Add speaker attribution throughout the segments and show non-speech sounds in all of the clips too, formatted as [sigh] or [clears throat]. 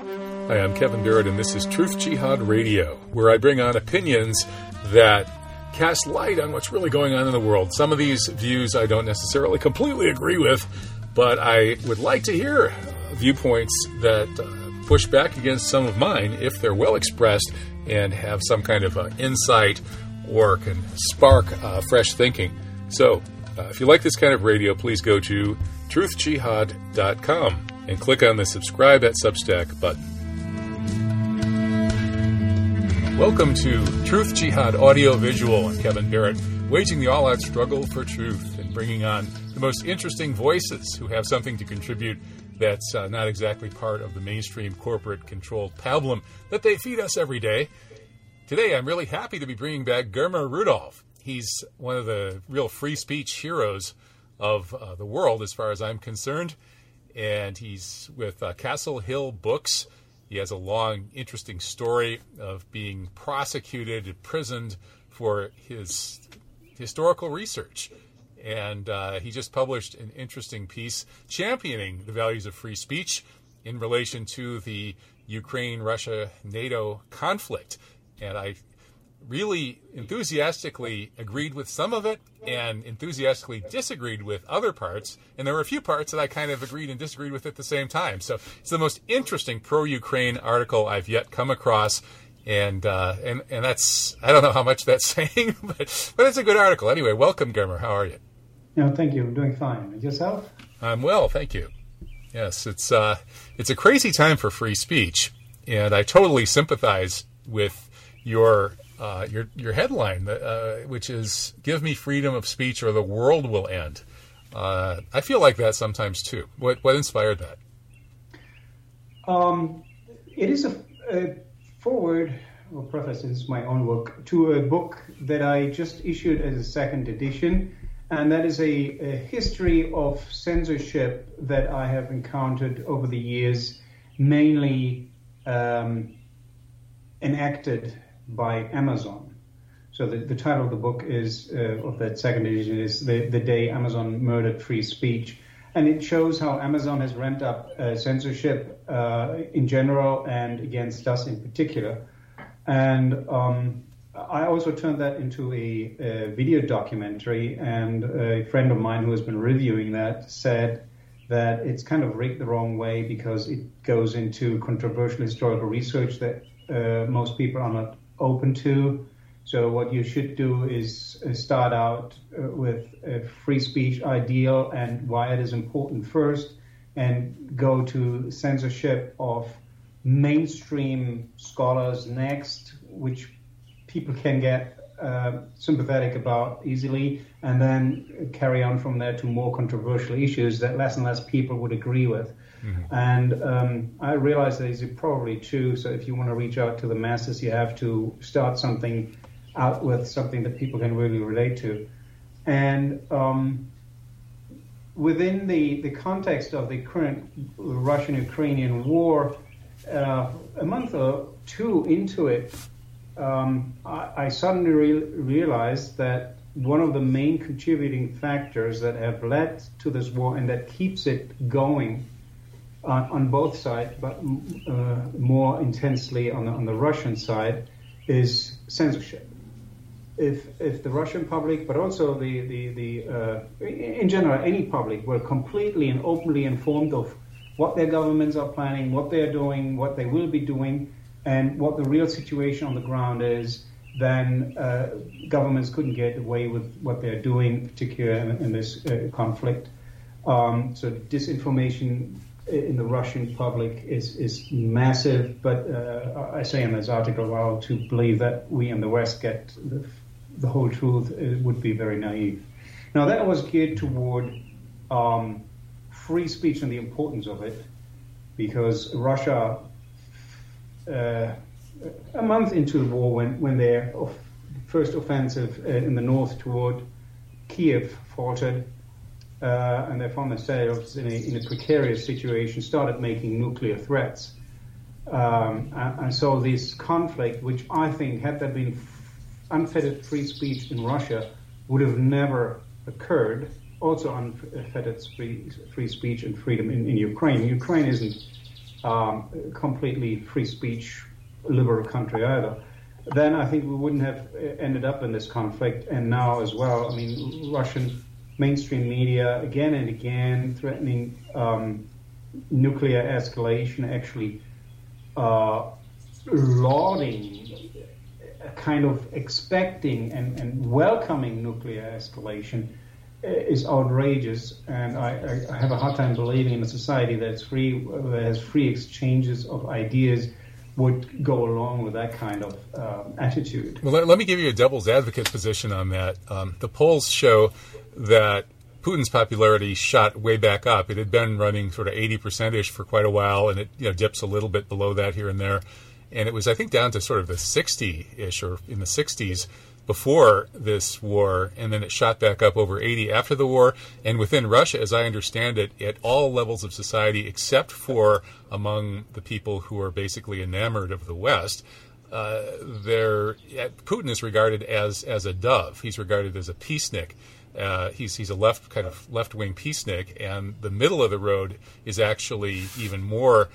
Speaker 1: Hi, I'm Kevin Barrett, and this is Truth Jihad Radio, where I bring on opinions that cast light on what's really going on in the world. Some of these views I don't necessarily completely agree with, but I would like to hear viewpoints that uh, push back against some of mine if they're well expressed and have some kind of uh, insight or can spark uh, fresh thinking. So, uh, if you like this kind of radio, please go to truthjihad.com and click on the subscribe at Substack button. Welcome to Truth Jihad Audio Visual. I'm Kevin Barrett, waging the all out struggle for truth and bringing on the most interesting voices who have something to contribute that's uh, not exactly part of the mainstream corporate controlled pablum that they feed us every day. Today, I'm really happy to be bringing back Germar Rudolf. He's one of the real free speech heroes of uh, the world, as far as I'm concerned. And he's with uh, Castle Hill Books he has a long, interesting story of being prosecuted, imprisoned for his historical research. And uh, he just published an interesting piece championing the values of free speech in relation to the Ukraine Russia NATO conflict. And I really enthusiastically agreed with some of it and enthusiastically disagreed with other parts. And there were a few parts that I kind of agreed and disagreed with at the same time. So it's the most interesting pro Ukraine article I've yet come across. And, uh, and, and that's, I don't know how much that's [laughs] saying, but, but it's a good article. Anyway, welcome, Germar. How are you?
Speaker 2: No, thank you. I'm doing fine. And yourself?
Speaker 1: I'm well, thank you. Yes, it's, uh, it's a crazy time for free speech. And I totally sympathize with your uh, your your headline, uh, which is "Give me freedom of speech, or the world will end." Uh, I feel like that sometimes too. What what inspired that?
Speaker 2: Um, it is a, a forward or preface is my own work to a book that I just issued as a second edition, and that is a, a history of censorship that I have encountered over the years, mainly um, enacted by Amazon. So the, the title of the book is uh, of that second edition is the, the Day Amazon Murdered Free Speech. And it shows how Amazon has ramped up uh, censorship uh, in general and against us in particular. And um, I also turned that into a, a, video documentary. And a friend of mine who has been reviewing that said that it's kind of rigged the wrong way because it goes into controversial historical research that uh, most people are not open to. So what you should do is uh, start out uh, with a free speech ideal and why it is important first, and go to censorship of mainstream scholars next, which people can get uh, sympathetic about easily, and then carry on from there to more controversial issues that less and less people would agree with. Mm-hmm. And um, I realize that is probably true. So if you want to reach out to the masses, you have to start something out with something that people can really relate to. And um, within the, the context of the current Russian Ukrainian war, uh, a month or two into it, um, I, I, suddenly re- realized that one of the main contributing factors that have led to this war and that keeps it going on, on both sides, but uh, more intensely on the, on the Russian side, is censorship. If, if the Russian public, but also the, the, the uh, in general, any public were completely and openly informed of what their governments are planning, what they're doing, what they will be doing, and what the real situation on the ground is, then uh, governments couldn't get away with what they're doing, particularly in, in this uh, conflict. Um, so disinformation in the Russian public is, is massive, but uh, I say in this article, well, to believe that we in the West get the, the whole truth would be very naive. Now, that was geared toward um, free speech and the importance of it, because Russia, uh, a month into the war, when, when their first offensive uh, in the north toward Kiev faltered, uh, and they found themselves in a, in a, precarious situation, started making nuclear threats. Um, and, and, so this conflict, which I think had there been unfettered free speech in Russia, would have never occurred. Also unfettered free, free speech and freedom in, in Ukraine. Ukraine isn't um, completely free speech, liberal country either, then I think we wouldn't have uh, ended up in this conflict. And now as well, I mean, Russian mainstream media again and again threatening um, nuclear escalation, actually uh, lauding, kind of expecting and, and welcoming nuclear escalation uh, is outrageous, and I, I, have a hard time believing in a society that's free, that has free exchanges of ideas, would go along with that kind of um, attitude.
Speaker 1: Well, let, let, me give you a devil's advocate position on that. Um, the polls show that Putin's popularity shot way back up. It had been running sort of 80% ish for quite a while, and it you know, dips a little bit below that here and there. And it was, I think, down to sort of the 60 ish or in the 60s before this war, and then it shot back up over 80 after the war. And within Russia, as I understand it, at all levels of society, except for among the people who are basically enamored of the West, uh, Putin is regarded as as a dove. He's regarded as a peacenik. Uh, he's he's a left kind of left wing peacenik, and the middle of the road is actually even more,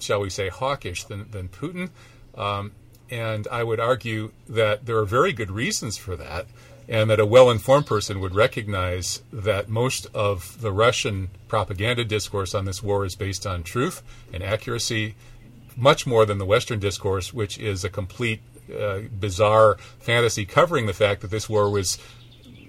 Speaker 1: shall we say, hawkish than than Putin. Um, and I would argue that there are very good reasons for that, and that a well informed person would recognize that most of the Russian propaganda discourse on this war is based on truth and accuracy, much more than the Western discourse, which is a complete uh, bizarre fantasy covering the fact that this war was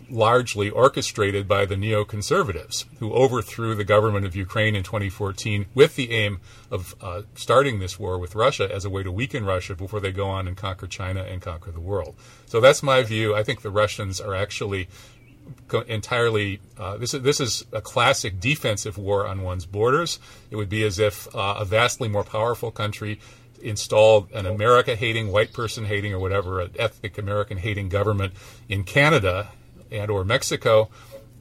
Speaker 1: largely orchestrated by the neoconservatives who overthrew the government of Ukraine in 2014 with the aim of uh, starting this war with Russia as a way to weaken Russia before they go on and conquer China and conquer the world. So that's my view. I think the Russians are actually entirely uh, this is this is a classic defensive war on one's borders. It would be as if uh, a vastly more powerful country installed an America hating, white person hating, or whatever, an ethnic American hating government in Canada and or Mexico,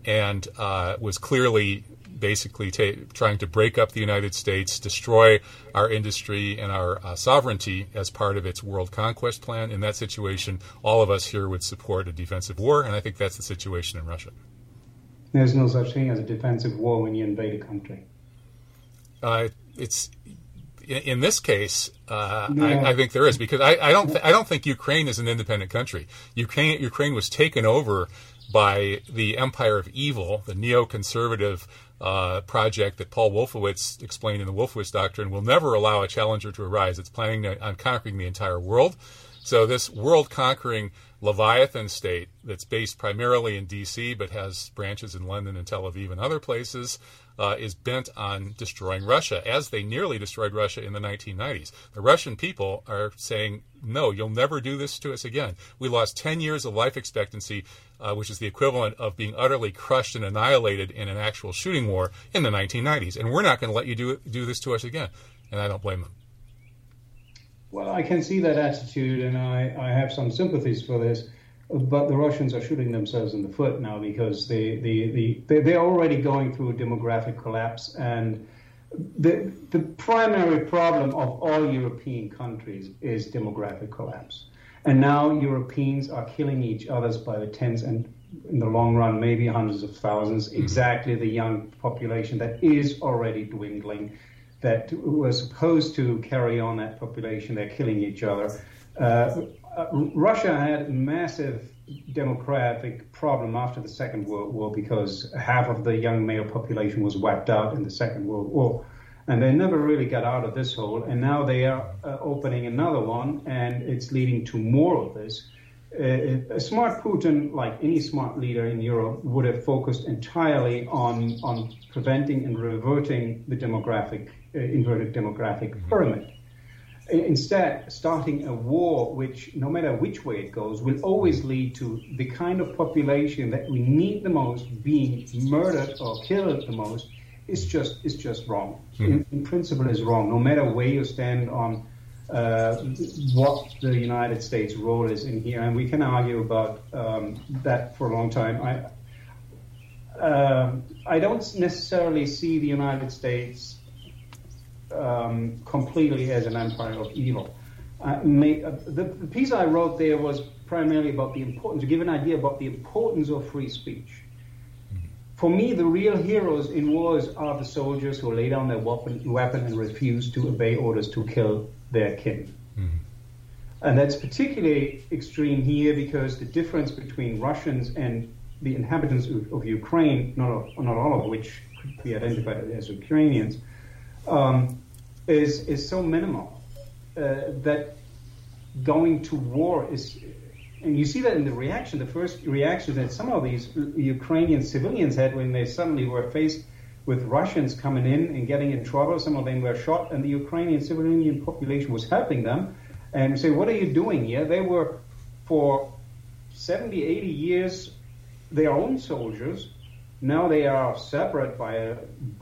Speaker 1: and uh, was clearly basically ta- trying to break up the United States, destroy our industry and our uh, sovereignty as part of its world conquest plan. In that situation, all of us here would support a defensive war, and I think that's the situation in Russia.
Speaker 2: There's no such thing as a defensive war when you invade a country.
Speaker 1: Uh, it's in, in, this case, uh, I, I, think there is because I, I don't th- I don't think Ukraine is an independent country. Ukraine Ukraine was taken over by the empire of evil, the neoconservative uh, project that Paul Wolfowitz explained in the Wolfowitz Doctrine will never allow a challenger to arise. It's planning to, on conquering the entire world. So this world conquering Leviathan state that's based primarily in D.C. but has branches in London and Tel Aviv and other places uh, is bent on destroying Russia, as they nearly destroyed Russia in the 1990s. The Russian people are saying, no, you'll never do this to us again. We lost 10 years of life expectancy, uh, which is the equivalent of being utterly crushed and annihilated in an actual shooting war in the 1990s. And we're not going to let you do, do this to us again. And I don't blame them.
Speaker 2: Well, I can see that attitude, and I, I have some sympathies for this. But the Russians are shooting themselves in the foot now because they, they, they, they're already going through a demographic collapse. And the, the primary problem of all European countries is demographic collapse. And now Europeans are killing each other by the tens and in the long run, maybe hundreds of thousands, mm-hmm. exactly the young population that is already dwindling, that was supposed to carry on that population, they're killing each other. Uh, uh, Russia had a massive demographic problem after the Second World War because half of the young male population was wiped out in the Second World War. And they never really got out of this hole. And now they are uh, opening another one, and it's leading to more of this. Uh, a smart Putin, like any smart leader in Europe, would have focused entirely on, on preventing and reverting the demographic, uh, inverted demographic pyramid. Instead, starting a war which, no matter which way it goes, will always lead to the kind of population that we need the most being murdered or killed the most is just is just wrong. Mm-hmm. In, in, principle, is wrong. No matter where you stand on uh, what the United States' role is in here, and we can argue about um, that for a long time. I uh, I don't necessarily see the United States um, completely as an empire of evil. Uh, may, uh, the, the, piece I wrote there was primarily about the importance, to give an idea about the importance of free speech. for me, the real heroes in wars are the soldiers who lay down their weapon, weapon and refuse to obey orders to kill their kin. Mm-hmm. And that's particularly extreme here because the difference between Russians and the inhabitants of, of Ukraine, not, not all of which could be identified as Ukrainians, um, is, is so minimal uh, that going to war is and you see that in the reaction, the first reaction that some of these Ukrainian civilians had when they suddenly were faced with Russians coming in and getting in trouble. Some of them were shot, and the Ukrainian civilian population was helping them. And say, what are you doing here? They were for 70, 80 years their own soldiers. Now they are separate by a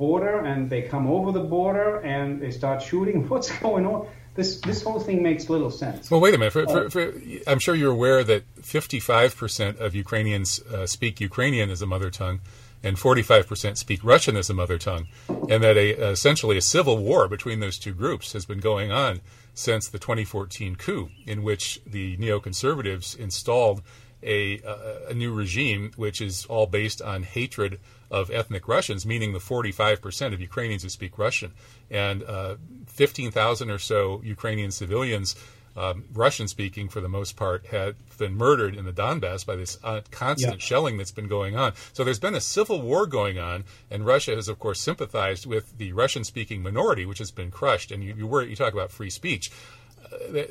Speaker 2: border, and they come over the border and they start shooting. [laughs] What's going on? this this whole thing makes little sense.
Speaker 1: Well, wait a minute. For, for, for, I'm sure you're aware that 55% of Ukrainians uh, speak Ukrainian as a mother tongue, and 45% speak Russian as a mother tongue, and that a, essentially a civil war between those two groups has been going on since the 2014 coup, in which the neoconservatives installed a, a, a new regime which is all based on hatred of ethnic Russians, meaning the 45% of Ukrainians who speak Russian, and uh, 15,000 or so Ukrainian civilians, um, Russian speaking for the most part, had been murdered in the Donbass by this uh, constant yeah. shelling that's been going on. So there's been a civil war going on, and Russia has, of course, sympathized with the Russian speaking minority, which has been crushed. And you, you, were, you talk about free speech. Uh,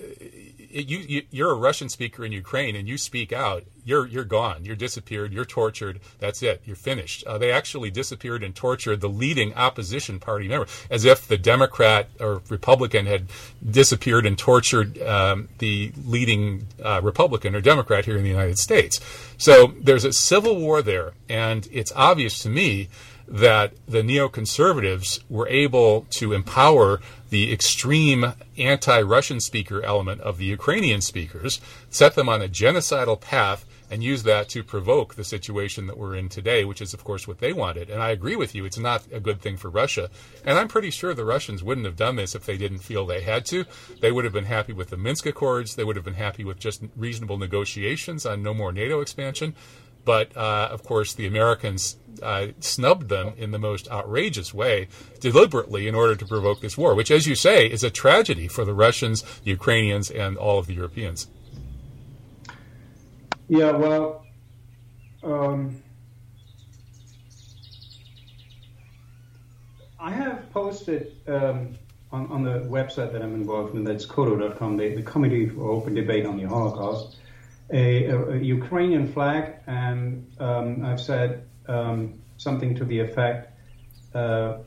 Speaker 1: you, you are a Russian speaker in Ukraine and you speak out, you're you're gone, you're disappeared, you're tortured. That's it, you're finished. Uh, they actually disappeared and tortured the leading opposition party member, as if the Democrat or Republican had disappeared and tortured um, the leading uh, Republican or Democrat here in the United States. So there's a civil war there, and it's obvious to me that the neoconservatives were able to empower the extreme anti Russian speaker element of the Ukrainian speakers, set them on a genocidal path, and use that to provoke the situation that we're in today, which is, of course, what they wanted. And I agree with you, it's not a good thing for Russia. And I'm pretty sure the Russians wouldn't have done this if they didn't feel they had to. They would have been happy with the Minsk Accords, they would have been happy with just reasonable negotiations on no more NATO expansion. But uh, of course, the Americans uh, snubbed them in the most outrageous way, deliberately, in order to provoke this war, which, as you say, is a tragedy for the Russians, the Ukrainians, and all of the Europeans.
Speaker 2: Yeah, well, um, I have posted um, on, on, the website that I'm involved in, that's codoh.com, the, the Committee for Open Debate on the Holocaust a, a, Ukrainian flag, and um, I've said um, something to the effect. Uh,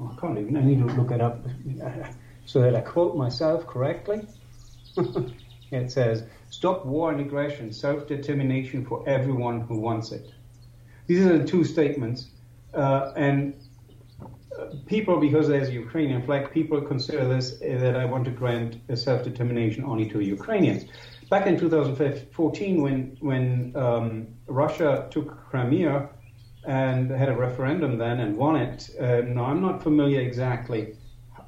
Speaker 2: I can't even. I need to look it up [laughs] so that I quote myself correctly. [laughs] it says, "Stop war and aggression, self-determination for everyone who wants it." These are the two statements, uh, and uh, people, because there's a Ukrainian flag, people consider this uh, that I want to grant self-determination only to Ukrainians back in 2014, when when um, Russia took Crimea and had a referendum then and won it, uh, now I'm not familiar exactly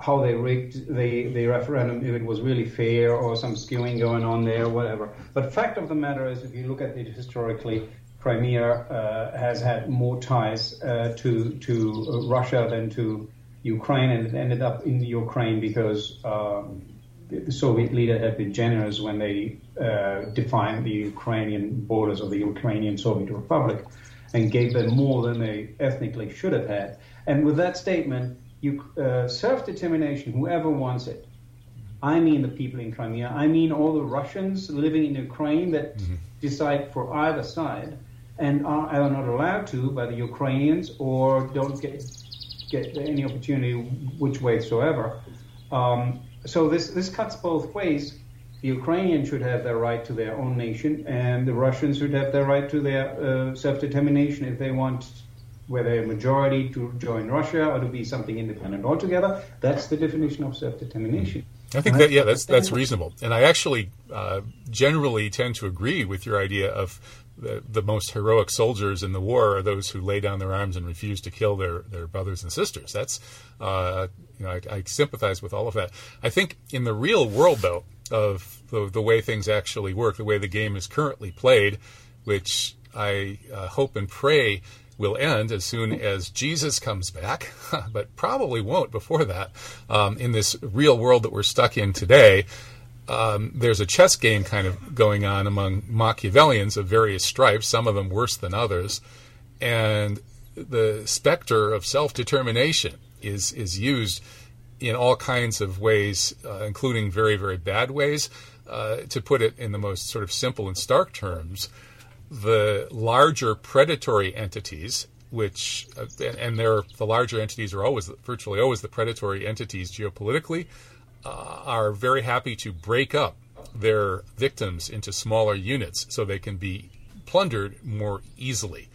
Speaker 2: how they rigged the, the referendum, if it was really fair or some skewing going on there, whatever. But fact of the matter is, if you look at it historically, Crimea uh, has had more ties uh, to to Russia than to Ukraine, and it ended up in Ukraine because um, the Soviet leader had been generous when they uh, defined the Ukrainian borders of the Ukrainian Soviet Republic and gave them more than they ethnically should have had. And with that statement, you, uh, self-determination, whoever wants it, I mean the people in Crimea, I mean all the Russians living in Ukraine that mm-hmm. decide for either side and are either not allowed to by the Ukrainians or don't get get any opportunity which way soever. Um, so this this cuts both ways. The Ukrainians should have their right to their own nation, and the Russians should have their right to their uh, self-determination if they want, whether a majority to join Russia or to be something independent altogether. That's the definition of self-determination.
Speaker 1: I think that yeah, that's that's reasonable, and I actually uh, generally tend to agree with your idea of the, most heroic soldiers in the war are those who lay down their arms and refuse to kill their, their brothers and sisters. That's, uh, you know, I, I, sympathize with all of that. I think in the real world, though, of the, the way things actually work, the way the game is currently played, which I uh, hope and pray will end as soon as Jesus comes back, [laughs] but probably won't before that. Um, in this real world that we're stuck in today, um, there's a chess game kind of going on among Machiavellians of various stripes, some of them worse than others. And the specter of self determination is, is used in all kinds of ways, uh, including very, very bad ways. Uh, to put it in the most sort of simple and stark terms, the larger predatory entities, which uh, and, and they're the larger entities are always virtually always the predatory entities geopolitically, uh, are very happy to break up their victims into smaller units so they can be plundered more easily.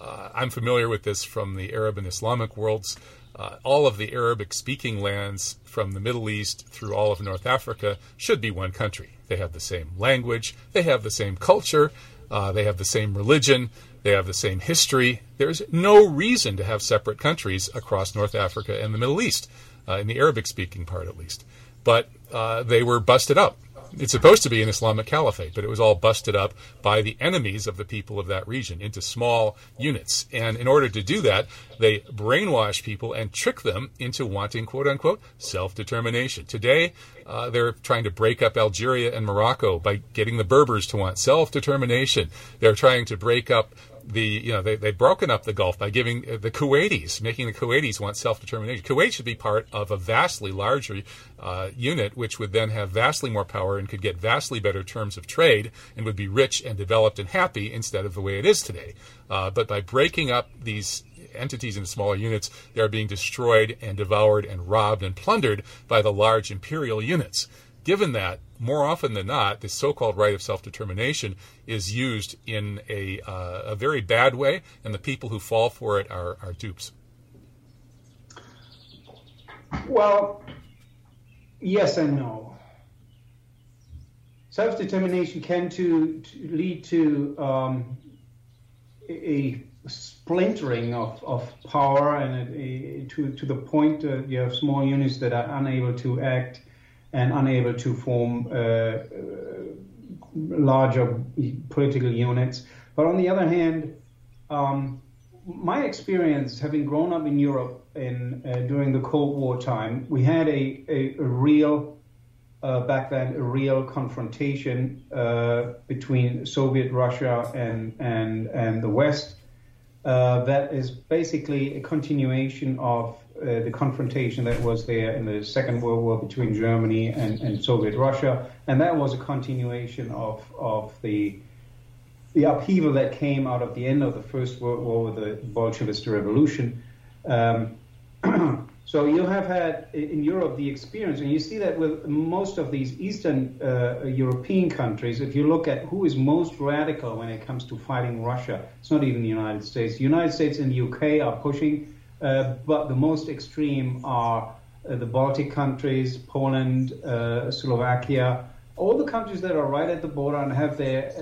Speaker 1: Uh, I'm familiar with this from the Arab and Islamic worlds. Uh, all of the Arabic speaking lands from the Middle East through all of North Africa should be one country. They have the same language, they have the same culture, uh, they have the same religion, they have the same history. There's no reason to have separate countries across North Africa and the Middle East, uh, in the Arabic speaking part at least. But uh, they were busted up it's supposed to be an Islamic caliphate, but it was all busted up by the enemies of the people of that region into small units. And in order to do that, they brainwash people and trick them into wanting, quote unquote, self determination. Today, uh, they're trying to break up Algeria and Morocco by getting the Berbers to want self determination. They're trying to break up the you know they they've broken up the Gulf by giving uh, the Kuwaitis, making the Kuwaitis want self determination. Kuwait should be part of a vastly larger uh, unit, which would then have vastly more power and could get vastly better terms of trade and would be rich and developed and happy instead of the way it is today. Uh, but by breaking up these entities into smaller units, they are being destroyed and devoured and robbed and plundered by the large imperial units. Given that, more often than not, the so-called right of self-determination is used in a, uh, a very bad way, and the people who fall for it are, are dupes.
Speaker 2: Well, yes and no. Self-determination can to, to lead to um, a splintering of, of power and a, a, to, to the point uh, you have small units that are unable to act and unable to form uh, uh, larger political units. But on the other hand, um, my experience, having grown up in Europe in, uh, during the Cold War time, we had a, a, a real, uh, back then, a real confrontation uh, between Soviet Russia and, and, and the West. Uh, that is basically a continuation of uh, the confrontation that was there in the Second World War between Germany and, and Soviet Russia, and that was a continuation of of the the upheaval that came out of the end of the First World War with the Bolshevist revolution. Um, [clears throat] so you have had in Europe the experience, and you see that with most of these Eastern uh, European countries. If you look at who is most radical when it comes to fighting Russia, it's not even the United States. The United States and the UK are pushing uh, but the most extreme are uh, the Baltic countries, Poland, uh, Slovakia, all the countries that are right at the border and have their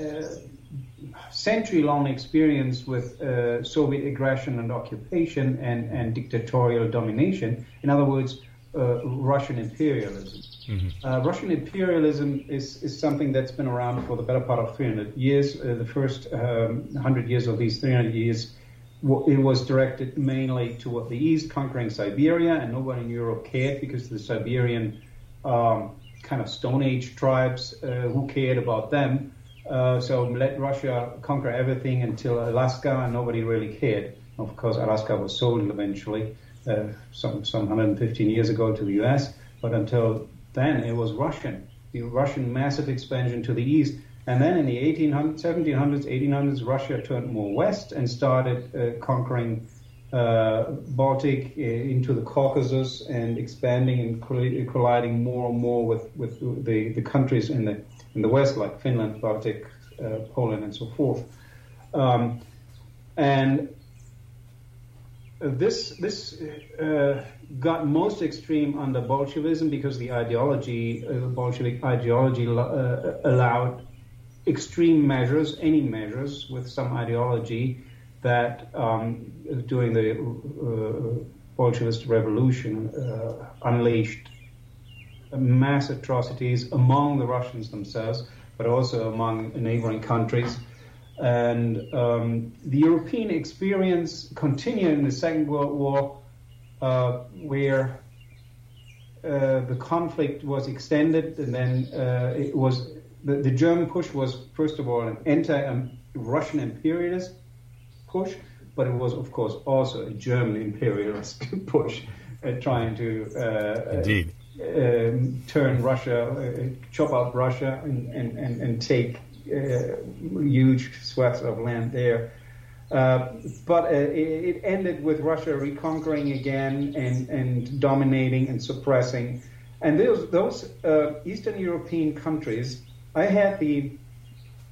Speaker 2: century-long experience with uh, Soviet aggression and occupation and, and dictatorial domination. In other words, uh, Russian imperialism. Mm-hmm. Uh, Russian imperialism is, is something that's been around for the better part of 300 years. the first um, 100 years of these 300 years it was directed mainly toward the east, conquering Siberia, and nobody in Europe cared because the Siberian um, kind of Stone Age tribes, uh, who cared about them? Uh, so let Russia conquer everything until Alaska, and nobody really cared. Of course, Alaska was sold eventually, uh, some some 115 years ago to the U.S., but until then it was Russian. The Russian massive expansion to the east and then in the 1800s, 1700s, 1800s, Russia turned more west and started uh, conquering uh, Baltic uh, into the Caucasus and expanding and colliding more and more with, with the, the countries in the in the west, like Finland, Baltic, uh, Poland, and so forth. Um, and this this uh, got most extreme under Bolshevism because the ideology, uh, the Bolshevik ideology, uh, allowed extreme measures, any measures with some ideology that um, during the uh, Bolshevist revolution uh, unleashed mass atrocities among the Russians themselves, but also among neighboring countries. And um, the European experience continued in the Second World War, uh, where uh, the conflict was extended, and then uh, it was the, the, German push was first of all an anti-Russian imperialist push, but it was of course also a German imperialist [laughs] push, uh, trying to
Speaker 1: uh, indeed
Speaker 2: um, turn Russia, uh, chop up Russia, and and and, and take huge swaths of land there. Uh, but uh, it, it, ended with Russia reconquering again and, and dominating and suppressing. And those, those uh, Eastern European countries, I had the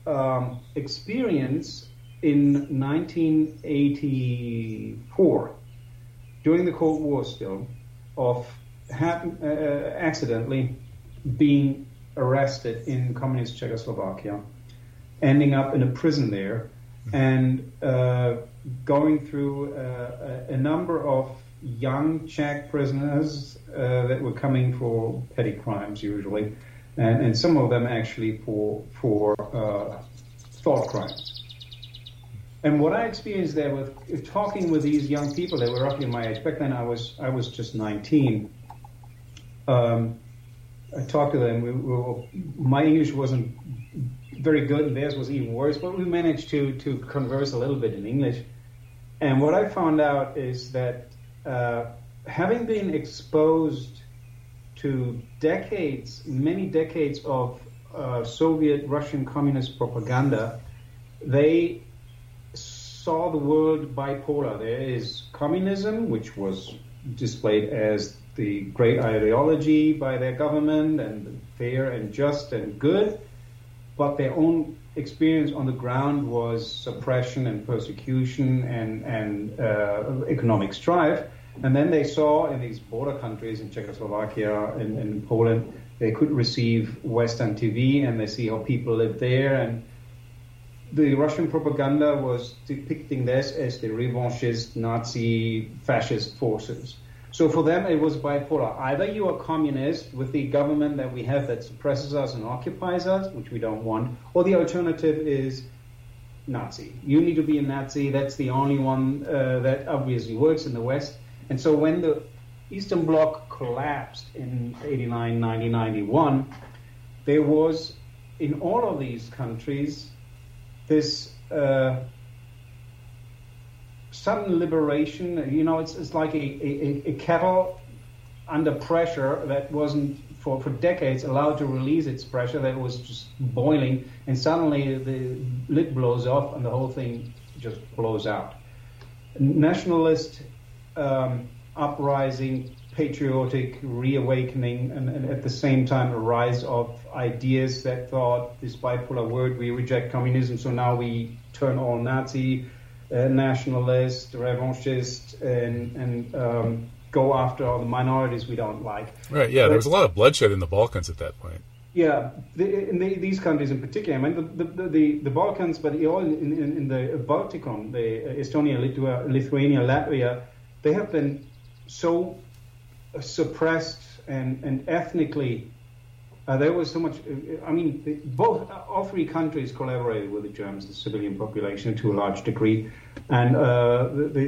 Speaker 2: um, experience in 1984, during the Cold War still, of uh, accidentally being arrested in communist Czechoslovakia, ending up in a prison there and uh, going through uh, a, a, number of young Czech prisoners uh, that were coming for petty crimes usually, and, and some of them actually for for uh, thought crimes. And what I experienced there with talking with these young people, they were roughly my age. Back then, I was I was just 19. Um, I talked to them. We, we, my English wasn't very good, and theirs was even worse. But we managed to to converse a little bit in English. And what I found out is that uh, having been exposed to decades, many decades of uh, Soviet Russian communist propaganda, they saw the world bipolar. There is communism, which was displayed as the great ideology by their government and fair and just and good but their own experience on the ground was suppression and persecution and, and uh, economic strife. And then they saw in these border countries, in Czechoslovakia and in Poland, they could receive Western TV and they see how people live there. And the Russian propaganda was depicting this as the revanchist Nazi fascist forces. So for them, it was bipolar. Either you are communist with the government that we have that suppresses us and occupies us, which we don't want, or the alternative is Nazi. You need to be a Nazi. That's the only one uh, that obviously works in the West. And so when the Eastern Bloc collapsed in 89, 90, 91, there was in all of these countries this uh, sudden liberation. You know, it's, it's like a, a, a kettle under pressure that wasn't for, for decades allowed to release its pressure that was just boiling and suddenly the lid blows off and the whole thing just blows out. Nationalist um, uprising, patriotic reawakening, and, and, at the same time a rise of ideas that thought this bipolar word, we reject communism, so now we turn all Nazi uh, nationalist, revanchist, and, and um, go after all the minorities we don't like.
Speaker 1: Right. Yeah, but, there was a lot of bloodshed in the Balkans at that point.
Speaker 2: Yeah, the, in the, these countries in particular. I mean, the the, the, the Balkans, but all in, in, in, the Balticum, the Estonia, Litua, Lithuania, Latvia, they have been so suppressed and, and ethnically uh, there was so much. I mean, both all three countries collaborated with the Germans, the civilian population, to a large degree. And uh, the, the,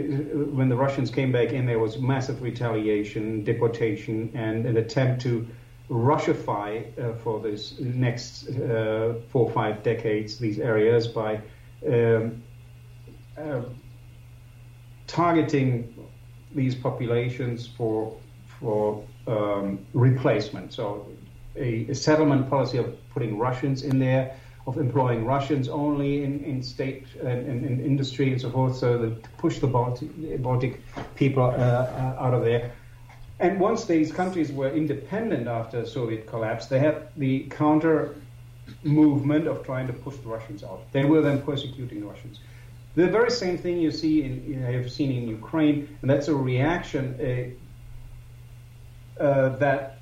Speaker 2: when the Russians came back in, there was massive retaliation, deportation, and an attempt to Russify uh, for this next uh, four or five decades these areas by um, uh, targeting these populations for for um, replacement. So a, a, settlement policy of putting Russians in there, of employing Russians only in, in state and in, industry and so forth, so that to push the Baltic, Baltic people uh, uh, out of there. And once these countries were independent after Soviet collapse, they had the counter movement of trying to push the Russians out. They were then persecuting the Russians. The very same thing you see in have seen in Ukraine, and that's a reaction uh, uh, that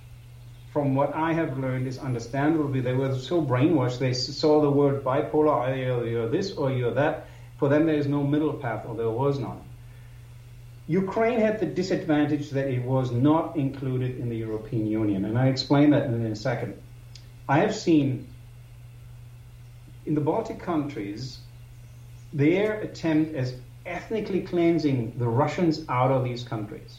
Speaker 2: from what I have learned, is understandably they were so brainwashed. They saw the word bipolar, either you're this or you're that. For them, there is no middle path, or there was none. Ukraine had the disadvantage that it was not included in the European Union, and I explain that in a second. I have seen in the Baltic countries their attempt as ethnically cleansing the Russians out of these countries,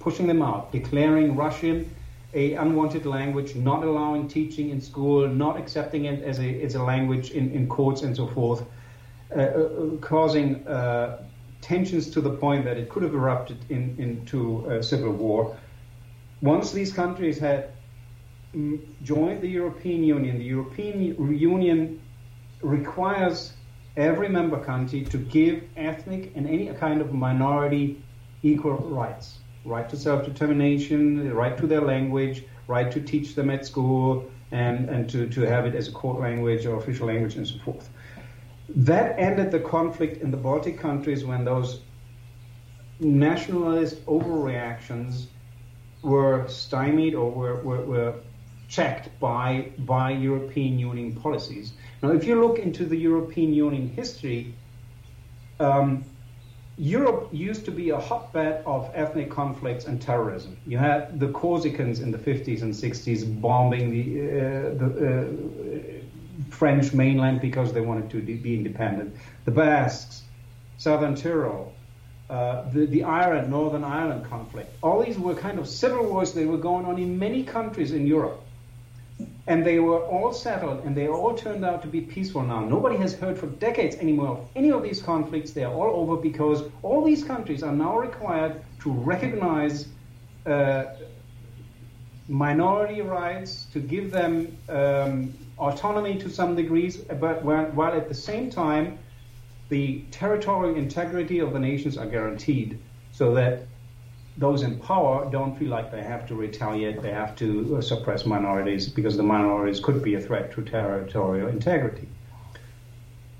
Speaker 2: pushing them out, declaring Russian a unwanted language, not allowing teaching in school, not accepting it as a, as a language in, in courts and so forth, uh, uh, causing uh, tensions to the point that it could have erupted in, into a civil war. Once these countries had mm, joined the European Union, the European Union requires every member country to give ethnic and any kind of minority equal rights right to self-determination, the right to their language, right to teach them at school, and, and to, to have it as a court language or official language and so forth. That ended the conflict in the Baltic countries when those nationalist overreactions were stymied or were, were, were checked by, by European Union policies. Now, if you look into the European Union history, um, Europe used to be a hotbed of ethnic conflicts and terrorism. You had the Corsicans in the 50s and 60s bombing the, uh, the uh, French mainland because they wanted to be independent. The Basques, Southern Tyrol, uh, the, the Ireland, Northern Ireland conflict. All these were kind of civil wars that were going on in many countries in Europe and they were all settled and they all turned out to be peaceful now. Nobody has heard for decades anymore of any of these conflicts. They are all over because all these countries are now required to recognize uh, minority rights, to give them um, autonomy to some degrees, but while, while at the same time the territorial integrity of the nations are guaranteed so that those in power don't feel like they have to retaliate, they have to uh, suppress minorities because the minorities could be a threat to territorial integrity.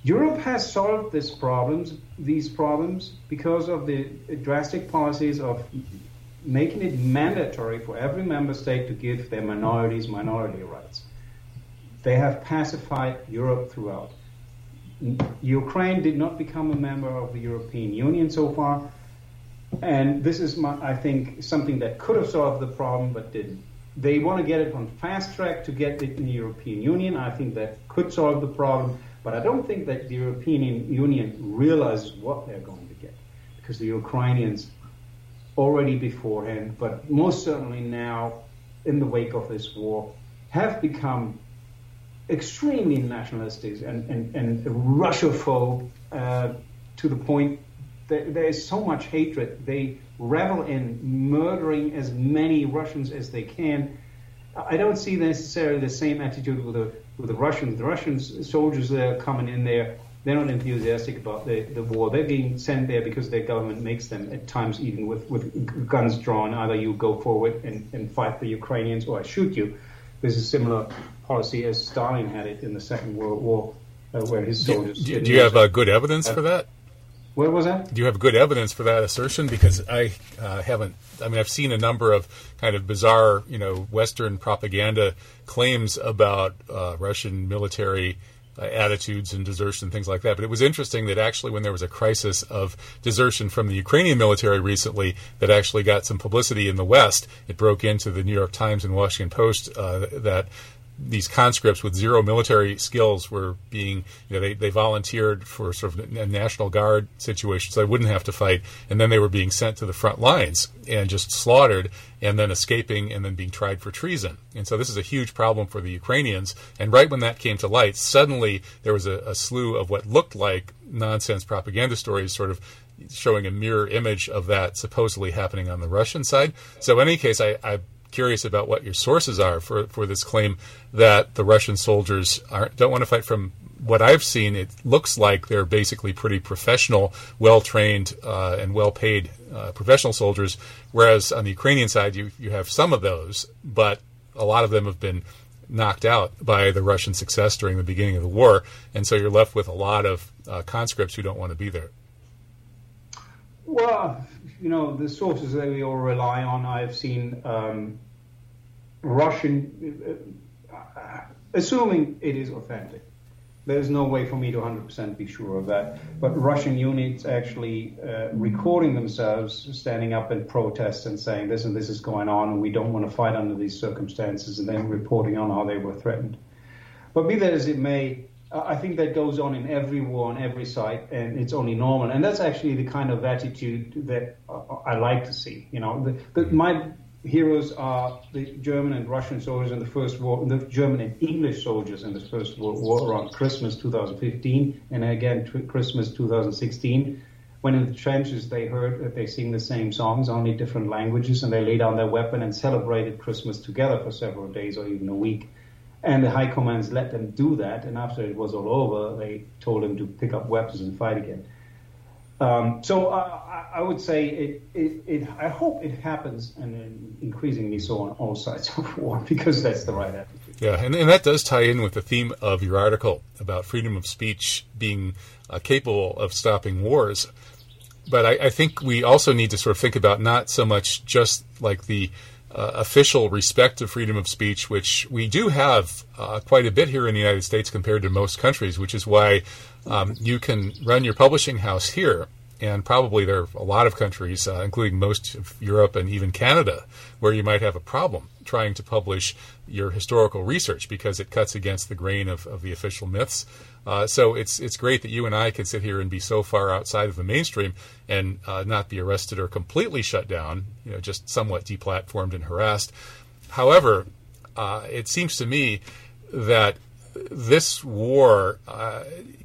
Speaker 2: Europe has solved these problems, these problems because of the drastic policies of making it mandatory for every member state to give their minorities minority rights. They have pacified Europe throughout. Ukraine did not become a member of the European Union so far and this is, my, I think, something that could have solved the problem but didn't. They want to get it on fast track to get it in the European Union. I think that could solve the problem, but I don't think that the European Union realizes what they're going to get because the Ukrainians already beforehand, but most certainly now in the wake of this war, have become extremely nationalistic and, and, and Russophobe uh, to the point there is so much hatred. They revel in murdering as many Russians as they can. I don't see necessarily the same attitude with the with the Russians. The Russians soldiers that are coming in there, they're not enthusiastic about the, the war. They're being sent there because their government makes them at times even with, with guns drawn. Either you go forward and, and fight the Ukrainians or I shoot you. This is a similar policy as Stalin had it in the Second World War, uh, where his soldiers.
Speaker 1: Do, do you have uh, good evidence uh, for that?
Speaker 2: What was that?
Speaker 1: Do you have good evidence for that assertion? Because I uh, haven't. I mean, I've seen a number of kind of bizarre, you know, Western propaganda claims about uh, Russian military uh, attitudes and desertion things like that. But it was interesting that actually, when there was a crisis of desertion from the Ukrainian military recently, that actually got some publicity in the West. It broke into the New York Times and Washington Post uh, that these conscripts with zero military skills were being, you know, they, they volunteered for sort of a National Guard situation so they wouldn't have to fight. And then they were being sent to the front lines and just slaughtered and then escaping and then being tried for treason. And so this is a huge problem for the Ukrainians. And right when that came to light, suddenly there was a, a slew of what looked like nonsense propaganda stories sort of showing a mirror image of that supposedly happening on the Russian side. So in any case, I, I curious about what your sources are for, for this claim that the Russian soldiers don't want to fight from what I've seen, it looks like they're basically pretty professional, well trained, uh, and well paid uh, professional soldiers. Whereas on the Ukrainian side, you, you have some of those, but a lot of them have been knocked out by the Russian success during the beginning of the war. And so you're left with a lot of uh, conscripts who don't want to be there.
Speaker 2: Well, you know, the sources that we all rely on, I've seen um, Russian, uh, assuming it is authentic. There's no way for me to 100% be sure of that. But Russian units actually uh, recording themselves, standing up in protest and saying this and this is going on, and we don't want to fight under these circumstances, and then reporting on how they were threatened. But be that as it may, I think that goes on in every war on every side, and it's only normal. And that's actually the kind of attitude that I like to see. You know, the, the, mm-hmm. my heroes are the German and Russian soldiers in the First War, the German and English soldiers in the First World War around Christmas 2015, and again t- Christmas 2016. When in the trenches, they heard that they sing the same songs, only different languages, and they lay down their weapon and celebrated Christmas together for several days or even a week. And the high commands let them do that. And after it was all over, they told them to pick up weapons and fight again. Um, so uh, I would say it, it, it, I hope it happens, and increasingly so on all sides of [laughs] war, because that's the right attitude.
Speaker 1: Yeah, and, and that does tie in with the theme of your article about freedom of speech being uh, capable of stopping wars. But I, I, think we also need to sort of think about not so much just like the uh, official respect of freedom of speech, which we do have uh, quite a bit here in the United States compared to most countries, which is why um, you can run your publishing house here. And probably there are a lot of countries, uh, including most of Europe and even Canada, where you might have a problem trying to publish your historical research because it cuts against the grain of, of the official myths. Uh, so it's it's great that you and I can sit here and be so far outside of the mainstream and uh, not be arrested or completely shut down, you know, just somewhat deplatformed and harassed. However, uh, it seems to me that this war, uh,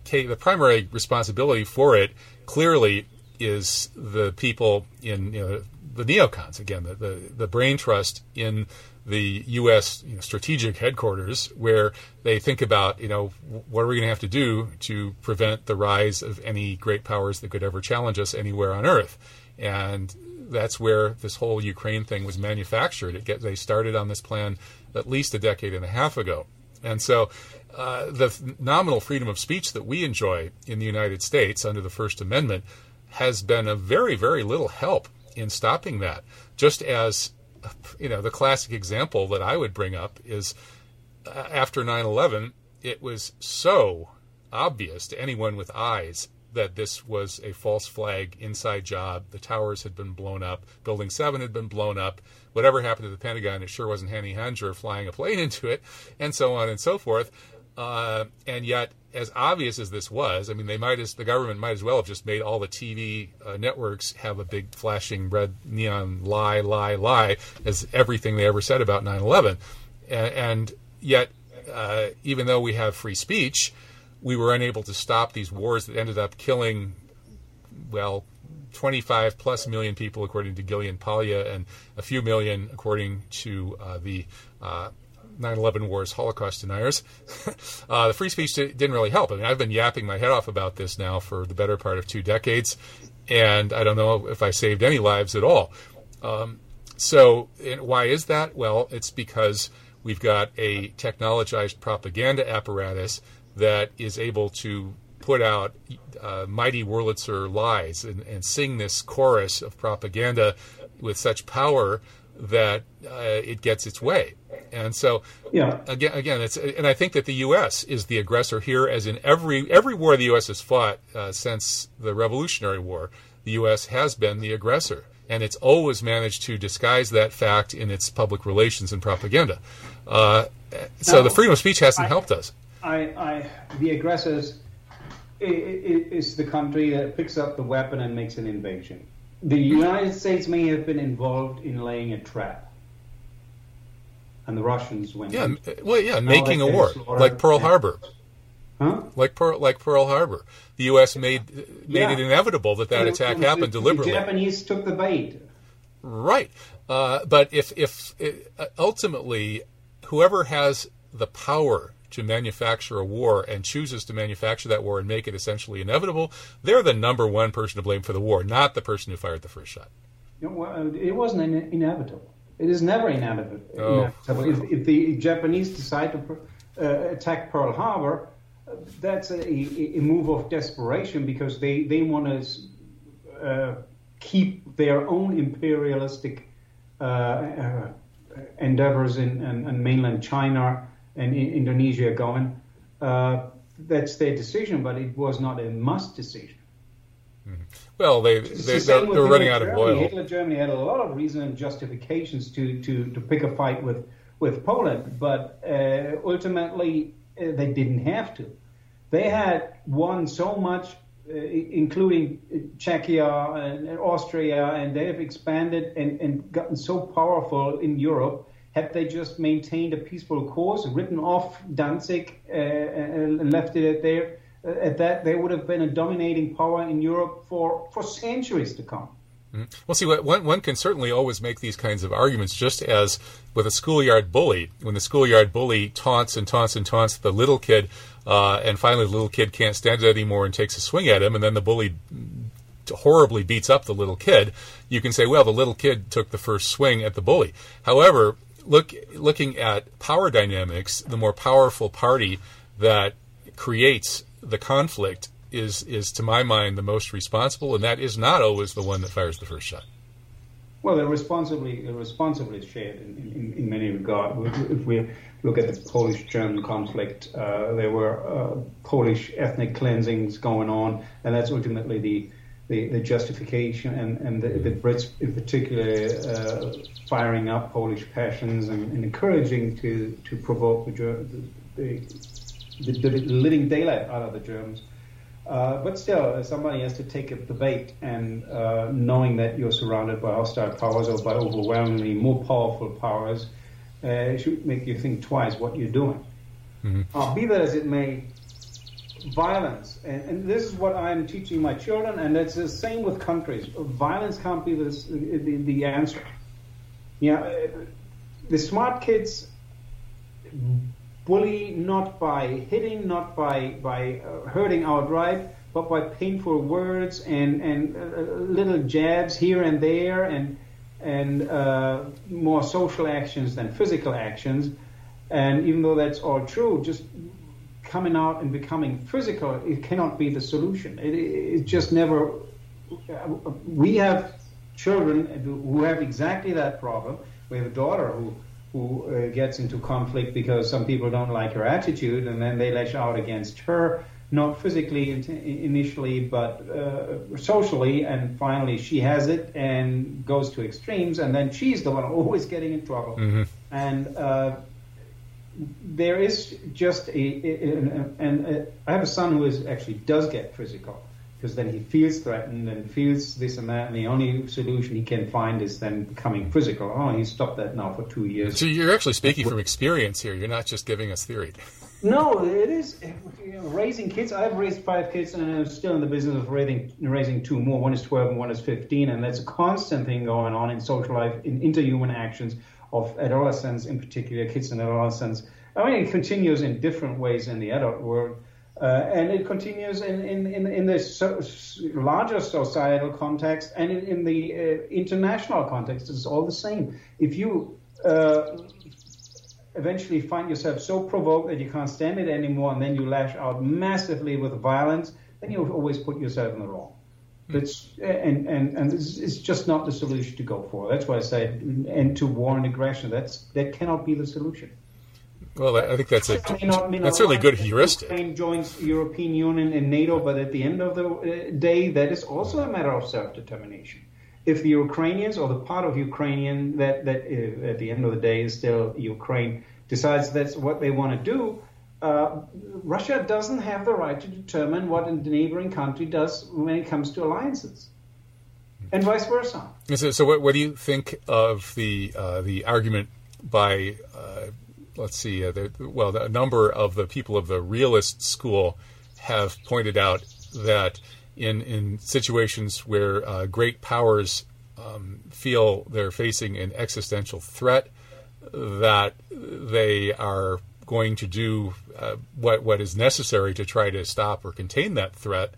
Speaker 1: the primary responsibility for it clearly is the people in you know, the neocons again, the, the, the brain trust in the U.S. You know, strategic headquarters, where they think about, you know, what are we going to have to do to prevent the rise of any great powers that could ever challenge us anywhere on Earth, and that's where this whole Ukraine thing was manufactured. Get, they started on this plan at least a decade and a half ago, and so. Uh, the nominal freedom of speech that we enjoy in the United States under the First Amendment has been of very, very little help in stopping that. Just as you know, the classic example that I would bring up is uh, after 9 11, it was so obvious to anyone with eyes that this was a false flag inside job. The towers had been blown up, Building 7 had been blown up. Whatever happened to the Pentagon, it sure wasn't Hani Hanjour flying a plane [laughs] into it, and so on and so forth. Uh, and yet, as obvious as this was, I mean, they might as the government might as well have just made all the TV uh, networks have a big flashing red neon lie, lie, lie as everything they ever said about 9/11, and, and yet, uh, even though we have free speech, we were unable to stop these wars that ended up killing, well, 25 plus million people according to Gideon Polya, and a few million according to uh, the uh, 9/11 wars Holocaust deniers. [laughs] uh, the free speech didn't really help. I mean, I've been yapping my head off about this now for the better part of two decades, and I don't know if I saved any lives at all. Um, so, why is that? Well, it's because we've got a technologized propaganda apparatus that is able to put out uh, mighty Wurlitzer lies and, and, sing this chorus of propaganda with such power that uh, it gets its way. And so, yeah. again, again, it's and I think that the U.S. is the aggressor here, as in every every war the U.S. has fought uh, since the Revolutionary War. The U.S. has been the aggressor, and it's always managed to disguise that fact in its public relations and propaganda. Uh, so the freedom of speech hasn't I, helped us.
Speaker 2: I, I, the aggressors is the country that picks up the weapon and makes an invasion the United States may have been involved in laying a trap, and the Russians went.
Speaker 1: Yeah, well, yeah, making a war like Pearl Harbor. Huh? Like Pearl, like Pearl Harbor, the U.S. made made yeah. it inevitable that that attack happened
Speaker 2: the,
Speaker 1: deliberately.
Speaker 2: The Japanese took the bait.
Speaker 1: Right, uh, but if if it, uh, ultimately whoever has the power to manufacture a war and chooses to manufacture that war and make it essentially inevitable, they're the number one person to blame for the war, not the person who fired the first shot.
Speaker 2: it wasn't inevitable. It is never inevitable. Oh. If, if, the Japanese decide to uh, attack Pearl Harbor, that's a, a, move of desperation because they, they want to uh, keep their own imperialistic uh, uh endeavors in, in, in mainland China and Indonesia going. Uh, that's their decision, but it was not a must decision.
Speaker 1: Mm-hmm. Well, they, they, the are running out of oil.
Speaker 2: Hitler Germany had a lot of reason and justifications to, to, to pick a fight with, with Poland, but uh, ultimately uh, they didn't have to. They had won so much, uh, including Czechia and Austria, and they have expanded and, and gotten so powerful in Europe. Had they just maintained a peaceful course, written off Danzig uh, and left it there, uh, at that, they would have been a dominating power in Europe for, for centuries to come.
Speaker 1: Mm-hmm. Well, see, one, one can certainly always make these kinds of arguments, just as with a schoolyard bully. When the schoolyard bully taunts and taunts and taunts the little kid, uh, and finally the little kid can't stand it anymore and takes a swing at him, and then the bully horribly beats up the little kid, you can say, well, the little kid took the first swing at the bully. However, look, looking at power dynamics, the more powerful party that creates the conflict is is to my mind the most responsible, and that is not always the one that fires the first shot.
Speaker 2: Well, they're responsibly they're responsibly shared in, in, in many regards. If we look at the Polish-German conflict, uh, there were uh, Polish ethnic cleansings going on, and that's ultimately the the, the justification and, and the, the Brits in particular uh, firing up Polish passions and, and, encouraging to, to provoke the, the, the, the living daylight out of the Germans. Uh, but still, somebody has to take up the bait, and uh, knowing that you're surrounded by hostile powers or by overwhelmingly more powerful powers uh, should make you think twice what you're doing. Mm-hmm. Uh, be that as it may, violence, and, and, this is what I'm teaching my children, and it's the same with countries. Violence can't be the, the, the answer. Yeah, uh, the smart kids bully not by hitting, not by, by uh, hurting outright, but by painful words and, and uh, little jabs here and there and, and uh, more social actions than physical actions. And even though that's all true, just coming out and becoming physical, it cannot be the solution. It, it just never. We have children who have exactly that problem. We have a daughter who who uh, gets into conflict because some people don't like her attitude, and then they lash out against her, not physically initially, but uh, socially, and finally she has it and goes to extremes, and then she's the one always getting in trouble. Mm-hmm. And uh, there is just a, and I have a son who is actually does get physical because then he feels threatened and feels this and that, and the only solution he can find is then becoming physical. Oh, he stopped that now for two years.
Speaker 1: So you're actually speaking from experience here. You're not just giving us theory. [laughs]
Speaker 2: no, it is you know, raising kids. I've raised five kids, and I'm still in the business of raising raising two more. One is 12 and one is 15, and that's a constant thing going on in social life, in interhuman actions of adolescents, in particular, kids and adolescents. I mean, it continues in different ways in the adult world uh, and it continues in, in, in, in the so, larger societal context and in, in the uh, international context. It's all the same. If you uh, eventually find yourself so provoked that you can't stand it anymore and then you lash out massively with violence, then you always put yourself in the wrong. That's, and and and it's just not the solution to go for. That's why I say end to war and aggression. That's that cannot be the solution.
Speaker 1: Well, I think that's a not, that's certainly good heuristic.
Speaker 2: Ukraine joins European Union and NATO, but at the end of the uh, day, that is also a matter of self-determination. If the Ukrainians or the part of Ukrainian that that uh, at the end of the day is still Ukraine decides that's what they want to do, uh, Russia doesn't have the right to determine what a neighboring country does when it comes to alliances, and vice versa.
Speaker 1: So, so what, what do you think of the uh, the argument by uh, let's see, uh, the, well, a number of the people of the realist school have pointed out that in in situations where uh, great powers um, feel they're facing an existential threat, that they are going to do uh, what what is necessary to try to stop or contain that threat,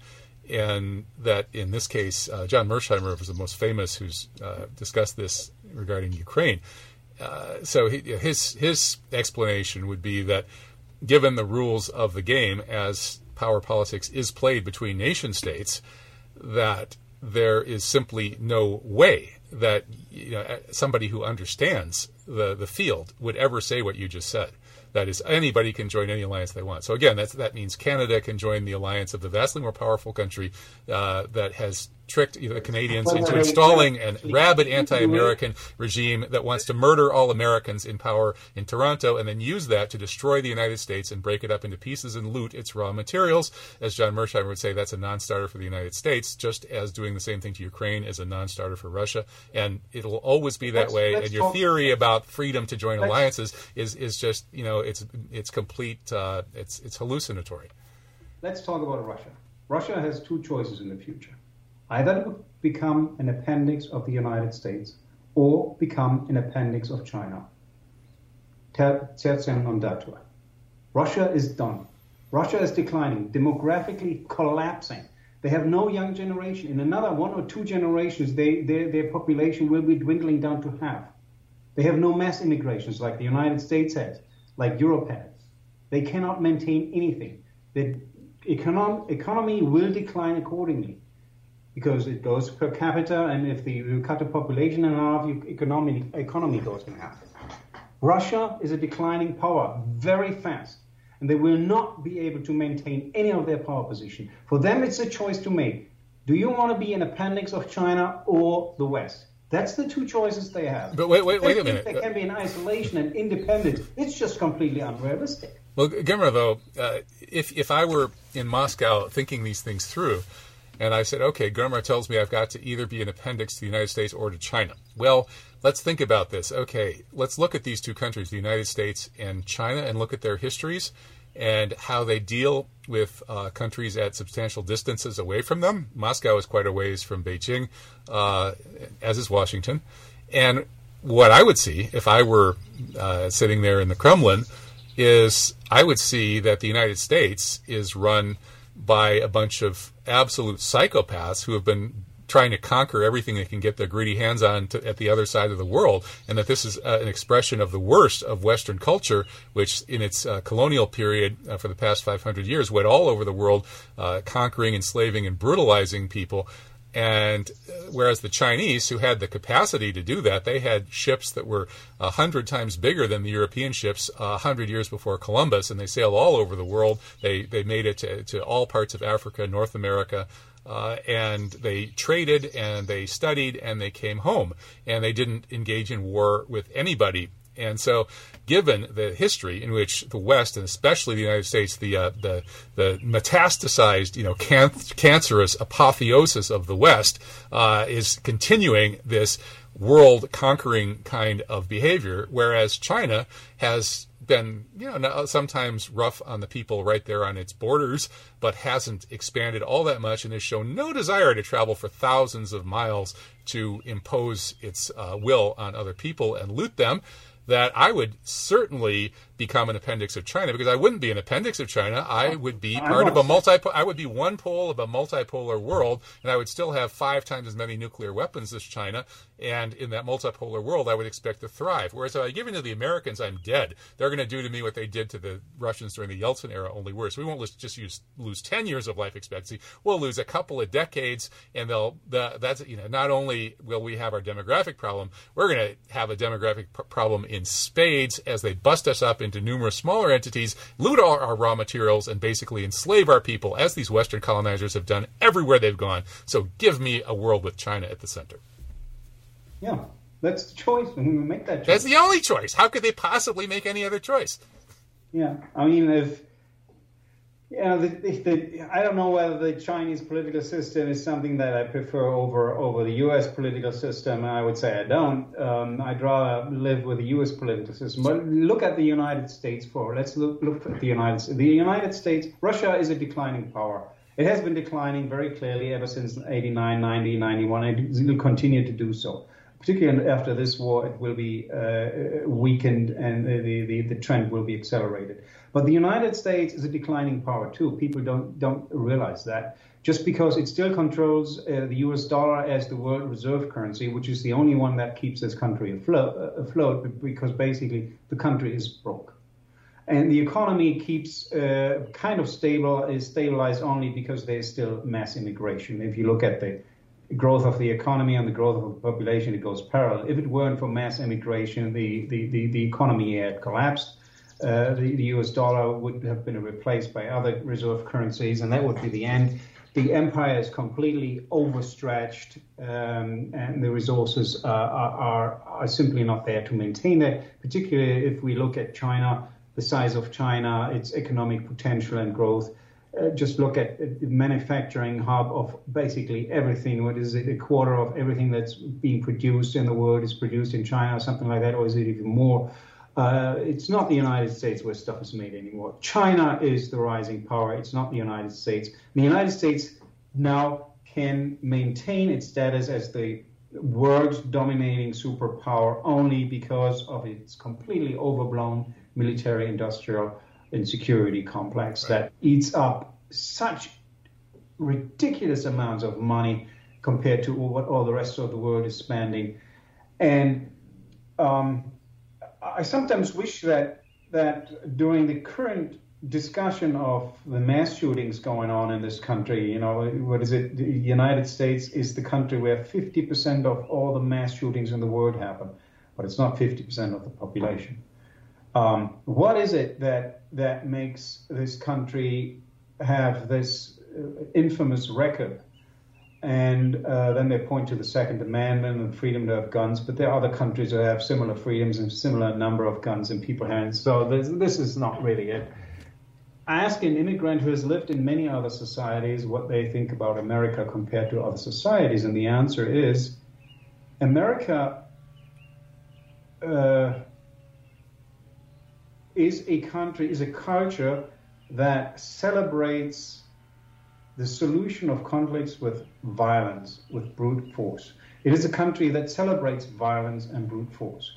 Speaker 1: and that in this case, uh, John Mearsheimer was the most famous who's uh, discussed this regarding Ukraine uh, so he, his his explanation would be that given the rules of the game as power politics is played between nation states, that there is simply no way that you know, somebody who understands the, the field would ever say what you just said. That is, anybody can join any alliance they want. So again, that means Canada can join the alliance of the vastly more powerful country uh, that has tricked you know, the Canadians into installing a rabid anti-American regime that wants to murder all Americans in power in Toronto, and then use that to destroy the United States and break it up into pieces and loot its raw materials. As John Mearsheimer would say, that's a non-starter for the United States, just as doing the same thing to Ukraine is a non-starter for Russia, and it'll always be that
Speaker 2: let's,
Speaker 1: way.
Speaker 2: Let's
Speaker 1: and your
Speaker 2: talk,
Speaker 1: theory about freedom to join alliances is is just you know it's it's complete uh, it's it's hallucinatory.
Speaker 2: Let's talk about Russia. Russia has two choices in the future: either become an appendix of the United States or become an appendix of China. Russia is done. Russia is declining, demographically collapsing. They have no young generation. In another one or two generations, they, their, their population will be dwindling down to half. They have no mass immigrations like the United States has, like Europe has. They cannot maintain anything. The econom- economy will decline accordingly because it goes per capita, and if the, you cut the population in half, your economy, economy goes in half. Russia is a declining power very fast, and they will not be able to maintain any of their power position. For them, it's a choice to make. Do you want to be an appendix of China or the West? That's the two choices they have.
Speaker 1: But wait, wait, wait a minute.
Speaker 2: They can be in isolation and independent. It's just completely unrealistic.
Speaker 1: Well, Germar, though, uh, if if I were in Moscow thinking these things through, and I said, okay, Germar tells me I've got to either be an appendix to the United States or to China. Well, let's think about this. Okay, let's look at these two countries, the United States and China, and look at their histories and how they deal with uh, countries at substantial distances away from them. Moscow is quite a ways from Beijing, uh, as is Washington. And what I would see if I were uh, sitting there in the Kremlin is I would see that the United States is run by a bunch of absolute psychopaths who have been trying to conquer everything they can get their greedy hands on to, at the other side of the world, and that this is uh, an expression of the worst of Western culture, which in its uh, colonial period uh, for the past 500 years went all over the world, uh, conquering, enslaving, and brutalizing people. And uh, whereas the Chinese, who had the capacity to do that, they had ships that were a hundred times bigger than the European ships a hundred years before Columbus, and they sailed all over the world. They they made it to, to all parts of Africa, North America, uh, and they traded and they studied and they came home and they didn't engage in war with anybody and so, given the history in which the West, and especially the United States, the uh, the, the metastasized, you know, can- cancerous apotheosis of the West uh, is continuing this world conquering kind of behavior, whereas China has been, you know, sometimes rough on the people right there on its borders, but hasn't expanded all that much and has shown no desire to travel for thousands of miles to impose its uh, will on other people and loot them that I would certainly become an appendix of China because I wouldn't be an appendix of China. I oh. would be part of a multi. I would be one pole of a multipolar world, and I would still have five times as many nuclear weapons as China. And in that multipolar world, I would expect to thrive. Whereas if I give in to the Americans, I'm dead. They're going to do to me what they did to the Russians during the Yeltsin era, only worse. We won't just use, lose ten years of life expectancy. We'll lose a couple of decades, and they'll. The, that's you know. Not only will we have our demographic problem, we're going to have a demographic pr- problem in spades as they bust us up into numerous smaller entities, loot all our raw materials, and basically enslave our people, as these Western colonizers have done everywhere they've gone. So give me a world with China at the center.
Speaker 2: Yeah, that's the choice. We make that choice.
Speaker 1: That's the only choice. How could they possibly make any other choice?
Speaker 2: Yeah, I mean, if yeah, the, the, I don't know whether the Chinese political system is something that I prefer over over the U.S. political system. I would say I don't. Um, I'd rather live with the U.S. political system. But look at the United States for let's look look at the United States. The United States, Russia is a declining power. It has been declining very clearly ever since 89, 90, 91. It will continue to do so. Particularly after this war, it will be uh, weakened and the, the, the trend will be accelerated. But the United States is a declining power too. People don't don't realize that. Just because it still controls uh, the U.S. dollar as the world reserve currency, which is the only one that keeps this country afloat, uh, afloat because basically the country is broke. And the economy keeps uh, kind of stable, is stabilized only because there's still mass immigration. If you look at the growth of the economy and the growth of the population, it goes parallel. If it weren't for mass immigration, the, the, the, the economy had collapsed uh, the, the, US dollar would have been replaced by other reserve currencies, and that would be the end. the empire is completely overstretched, um, and the resources uh, are, are, simply not there to maintain that. Particularly if we look at China, the size of China, its economic potential and growth. Uh, just look at the manufacturing hub of basically everything. What is it? A quarter of everything that's being produced in the world is produced in China, something like that, or is it even more? Uh, it's not the United States where stuff is made anymore. China is the rising power. It's not the United States. The United States now can maintain its status as the world's dominating superpower only because of its completely overblown military industrial and security complex right. that eats up such ridiculous amounts of money compared to what all the rest of the world is spending. And um, I sometimes wish that that during the current discussion of the mass shootings going on in this country, you know, what is it? The United States is the country where 50% of all the mass shootings in the world happen, but it's not 50% of the population. Um, what is it that that makes this country have this uh, infamous record and uh, then they point to the Second Amendment and freedom to have guns. But there are other countries that have similar freedoms and similar number of guns in people's hands. So this, this is not really it. I Ask an immigrant who has lived in many other societies what they think about America compared to other societies, and the answer is America uh, is a country, is a culture that celebrates the solution of conflicts with violence, with brute force. It is a country that celebrates violence and brute force.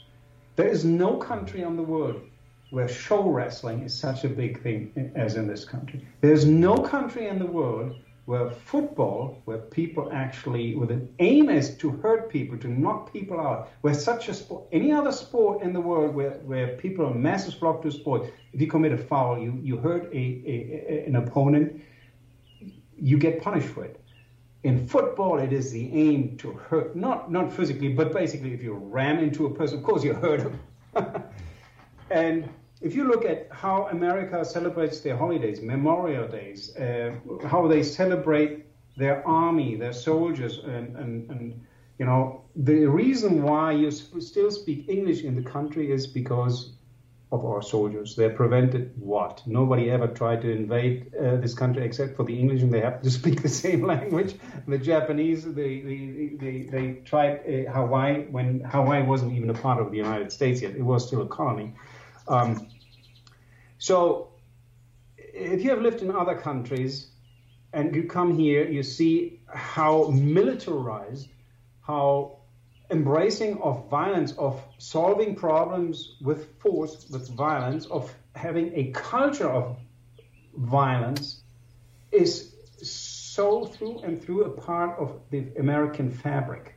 Speaker 2: There is no country on the world where show wrestling is such a big thing as in this country. There's no country in the world where football, where people actually, where the aim is to hurt people, to knock people out, where such a sport, any other sport in the world where, where people are masses flock to sport, if you commit a foul, you, you hurt a, a, a an opponent, you get punished for it. In football, it is the aim to hurt, not not physically, but basically, if you ram into a person, of course you hurt him. [laughs] and if you look at how America celebrates their holidays, Memorial Days, uh, how they celebrate their army, their soldiers, and, and, and you know, the reason why you still speak English in the country is because of our soldiers. They're prevented what? Nobody ever tried to invade uh, this country except for the English, and they happen to speak the [laughs] same language. The Japanese, they they, they, they tried uh, Hawaii when Hawaii wasn't even a part of the United States yet. It was still a colony. Um, so, if you have lived in other countries and you come here, you see how militarized, how embracing of violence, of solving problems with force, with violence, of having a culture of violence is so through and through a part of the American fabric.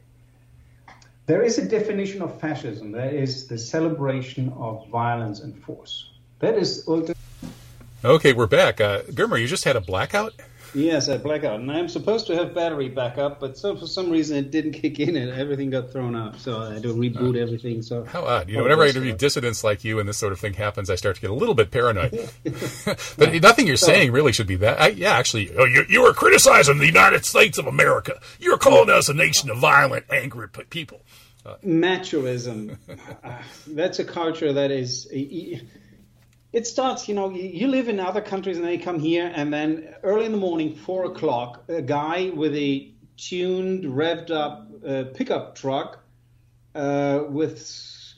Speaker 2: There is a definition of fascism. There is the celebration of violence and force. That is.
Speaker 1: Okay, we're back. Uh, Germar, you just had a blackout?
Speaker 2: Yes, a blackout, and I'm supposed to have battery backup, but so for some reason it didn't kick in, and everything got thrown out. So I had to reboot uh, everything. So
Speaker 1: how odd! You know, whenever I interview dissidents like you, and this sort of thing happens, I start to get a little bit paranoid. [laughs] [laughs] but nothing you're so, saying really should be that. I, yeah, actually, oh, you, you were criticizing the United States of America. You're calling us a nation of violent, angry people.
Speaker 2: Uh, Machoism. [laughs] uh, that's a culture that is. It starts, you know, you live in other countries and they come here, and then early in the morning, four o'clock, a guy with a tuned, revved up uh, pickup truck uh, with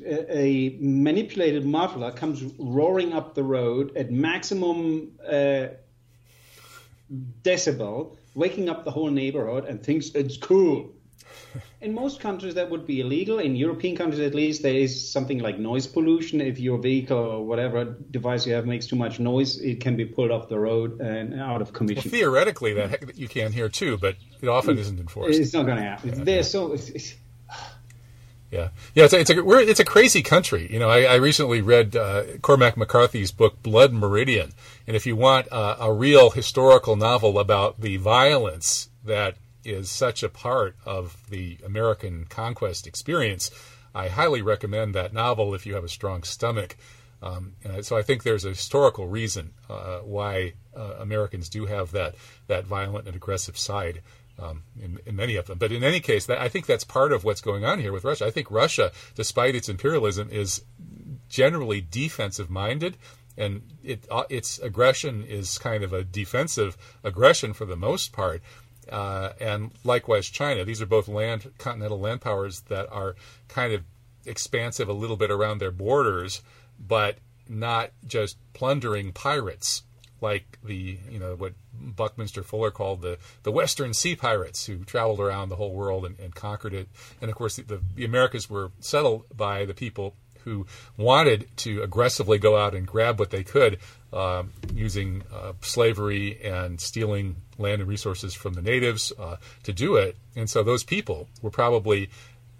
Speaker 2: a, manipulated muffler comes roaring up the road at maximum uh, decibel, waking up the whole neighborhood and thinks it's cool. [laughs] In most countries, that would be illegal. In European countries, at least, there is something like noise pollution. If your vehicle or whatever device you have makes too much noise, it can be pulled off the road and out of commission.
Speaker 1: Well, theoretically, that you can hear too, but it often isn't enforced.
Speaker 2: It's not going to happen. Yeah, They're so. It's, it's, [sighs]
Speaker 1: yeah, yeah, it's a, it's a it's a crazy country. You know, I, I recently read uh, Cormac McCarthy's book Blood Meridian, and if you want uh, a real historical novel about the violence that is such a part of the American conquest experience. I highly recommend that novel if you have a strong stomach. Um, so I think there's a historical reason uh, why uh, Americans do have that that violent and aggressive side. Um, in, in, many of them, but in any case, that, I think that's part of what's going on here with Russia. I think Russia, despite its imperialism, is generally defensive minded, and it, uh, its aggression is kind of a defensive aggression for the most part. Uh, and likewise, China. These are both land continental land powers that are kind of expansive a little bit around their borders, but not just plundering pirates like the you know what Buckminster Fuller called the the Western Sea Pirates who traveled around the whole world and, and conquered it. And of course, the, the Americas were settled by the people who wanted to aggressively go out and grab what they could uh, using uh, slavery and stealing land and resources from the natives uh, to do it. And so those people were probably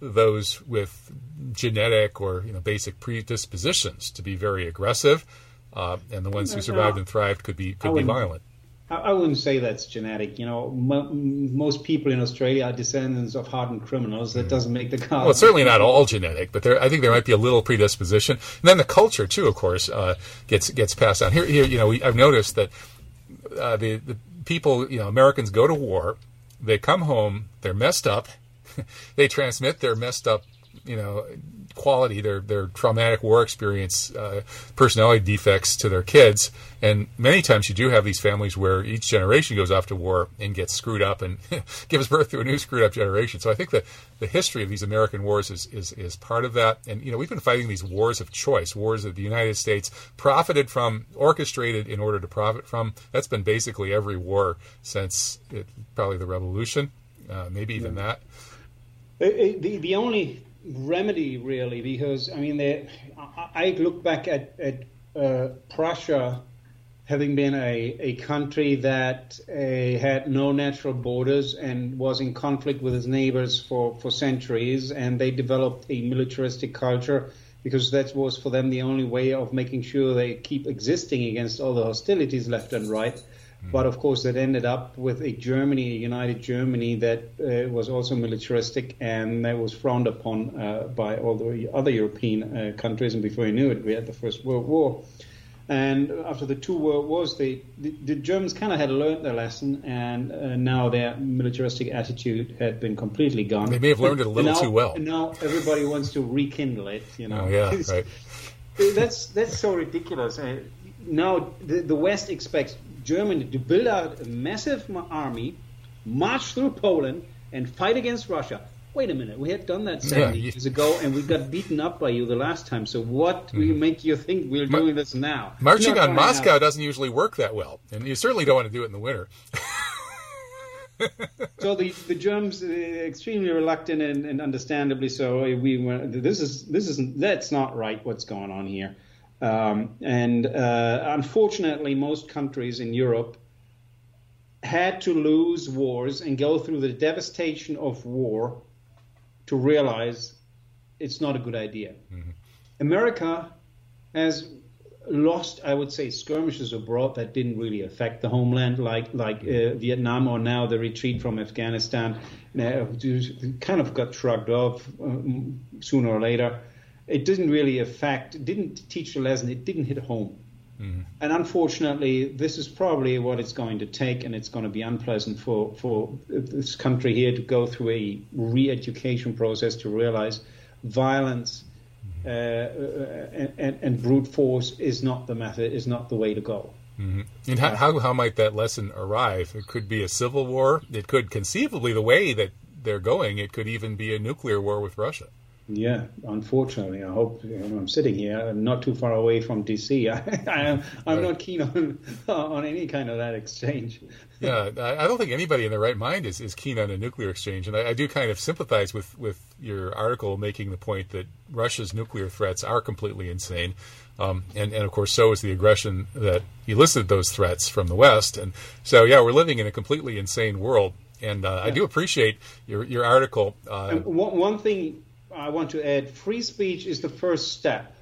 Speaker 1: those with genetic or you know basic predispositions to be very aggressive, uh, and the ones who survived and thrived could be could be violent.
Speaker 2: I wouldn't say that's genetic. You know, most people in Australia are descendants of hardened criminals. That doesn't make the car.
Speaker 1: Well, it's certainly not all genetic, but there, I think there might be a little predisposition. And then the culture too, of course, uh, gets gets passed on. Here, here, you know, we, I've noticed that uh, the the people, you know, Americans go to war, they come home, they're messed up, [laughs] they transmit their messed up, you know, quality, their their traumatic war experience, uh, personality defects to their kids. And many times you do have these families where each generation goes off to war and gets screwed up and [laughs] gives birth to a new screwed up generation. So I think that the history of these American wars is, is, is part of that. And, you know, we've been fighting these wars of choice, wars that the United States profited from, orchestrated in order to profit from. That's been basically every war since it, probably the revolution, uh, maybe even yeah. that.
Speaker 2: The, the only remedy really because I mean they, I look back at, at uh, Prussia having been a, a country that uh, had no natural borders and was in conflict with its neighbors for, for centuries and they developed a militaristic culture because that was for them the only way of making sure they keep existing against all the hostilities left and right. But of course, that ended up with a Germany, a united Germany that uh, was also militaristic and that was frowned upon uh, by all the other European uh, countries. And before you knew it, we had the First World War. And after the two world wars, they, the, the Germans kind of had learned their lesson, and uh, now their militaristic attitude had been completely gone.
Speaker 1: They may have learned it a little
Speaker 2: now,
Speaker 1: too well.
Speaker 2: Now everybody wants to rekindle it. You know,
Speaker 1: oh, yeah, [laughs] right.
Speaker 2: That's that's so ridiculous. Uh, now the, the West expects Germany to build out a massive army, march through Poland, and fight against Russia. Wait a minute, we had done that 70 yeah, years ago, and we got beaten up by you the last time. So what mm-hmm. will make you think we're doing this now?
Speaker 1: Marching on Moscow out. doesn't usually work that well, and you certainly don't want to do it in the winter. [laughs]
Speaker 2: so the the Germans uh, extremely reluctant and, and understandably so. We were, this is this is that's not right. What's going on here? Um, and uh, unfortunately, most countries in Europe had to lose wars and go through the devastation of war to realize it's not a good idea. Mm-hmm. America has lost, I would say, skirmishes abroad that didn't really affect the homeland, like like uh, Vietnam or now the retreat from Afghanistan, uh, kind of got shrugged off uh, sooner or later it didn't really affect, didn't teach a lesson, it didn't hit home. Mm-hmm. And unfortunately, this is probably what it's going to take, and it's going to be unpleasant for, for this country here to go through a re education process to realize violence mm-hmm. uh, and, and, brute force is not the method, is not the way to go.
Speaker 1: Mm-hmm. And how, how, how might that lesson arrive? It could be a civil war. It could conceivably, the way that they're going, it could even be a nuclear war with Russia.
Speaker 2: Yeah, unfortunately, I hope you know, I'm sitting here. I'm not too far away from DC. [laughs] I, I am. I'm right. not keen on [laughs] on any kind of that exchange. [laughs]
Speaker 1: yeah, I don't think anybody in their right mind is, is keen on a nuclear exchange, and I, I do kind of sympathize with with your article making the point that Russia's nuclear threats are completely insane. Um, and, and of course, so is the aggression that elicited those threats from the West. And so, yeah, we're living in a completely insane world. And uh, yeah. I do appreciate your your article.
Speaker 2: Uh, one, one thing I want to add free speech is the first step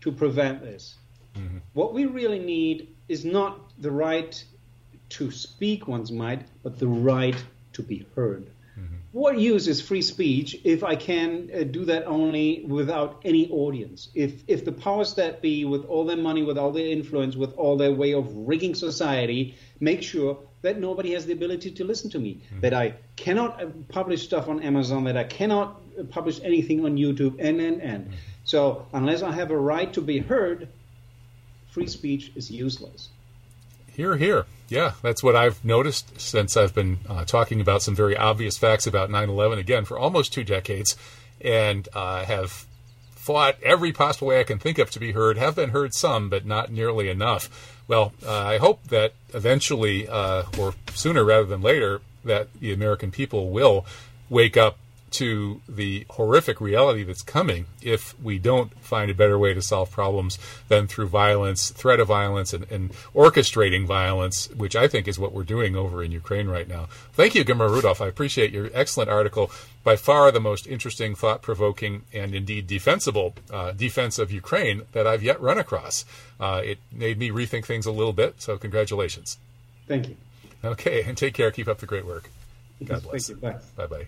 Speaker 2: to prevent this. Mm-hmm. What we really need is not the right to speak one's mind, but the right to be heard. Mm-hmm. what use is free speech if I can uh, do that only without any audience? If if the powers that be, with all their money, with all their influence, with all their way of rigging society, make sure that nobody has the ability to listen to me, mm-hmm. that I cannot uh, publish stuff on Amazon, that I cannot publish anything on YouTube, and and and. So unless I have a right to be heard, free speech is useless.
Speaker 1: Here, here. Yeah, that's what I've noticed since I've been uh, talking about some very obvious facts about 9 11 again for almost two decades and uh, have fought every possible way I can think of to be heard, have been heard some, but not nearly enough. Well, uh, I hope that eventually, uh, or sooner rather than later, that the American people will wake up to the horrific reality that's coming if we don't find a better way to solve problems than through violence, threat of violence, and, and orchestrating violence, which I think is what we're doing over in Ukraine right now. Thank you, Germar Rudolf. I appreciate your excellent article. By far the most interesting, thought provoking, and indeed defensible uh, defense of Ukraine that I've yet run across. Uh, it made me rethink things a little bit, so congratulations.
Speaker 2: Thank you.
Speaker 1: Okay, and take care. Keep up the great work. God bless.
Speaker 2: Thank you.
Speaker 1: Bye bye.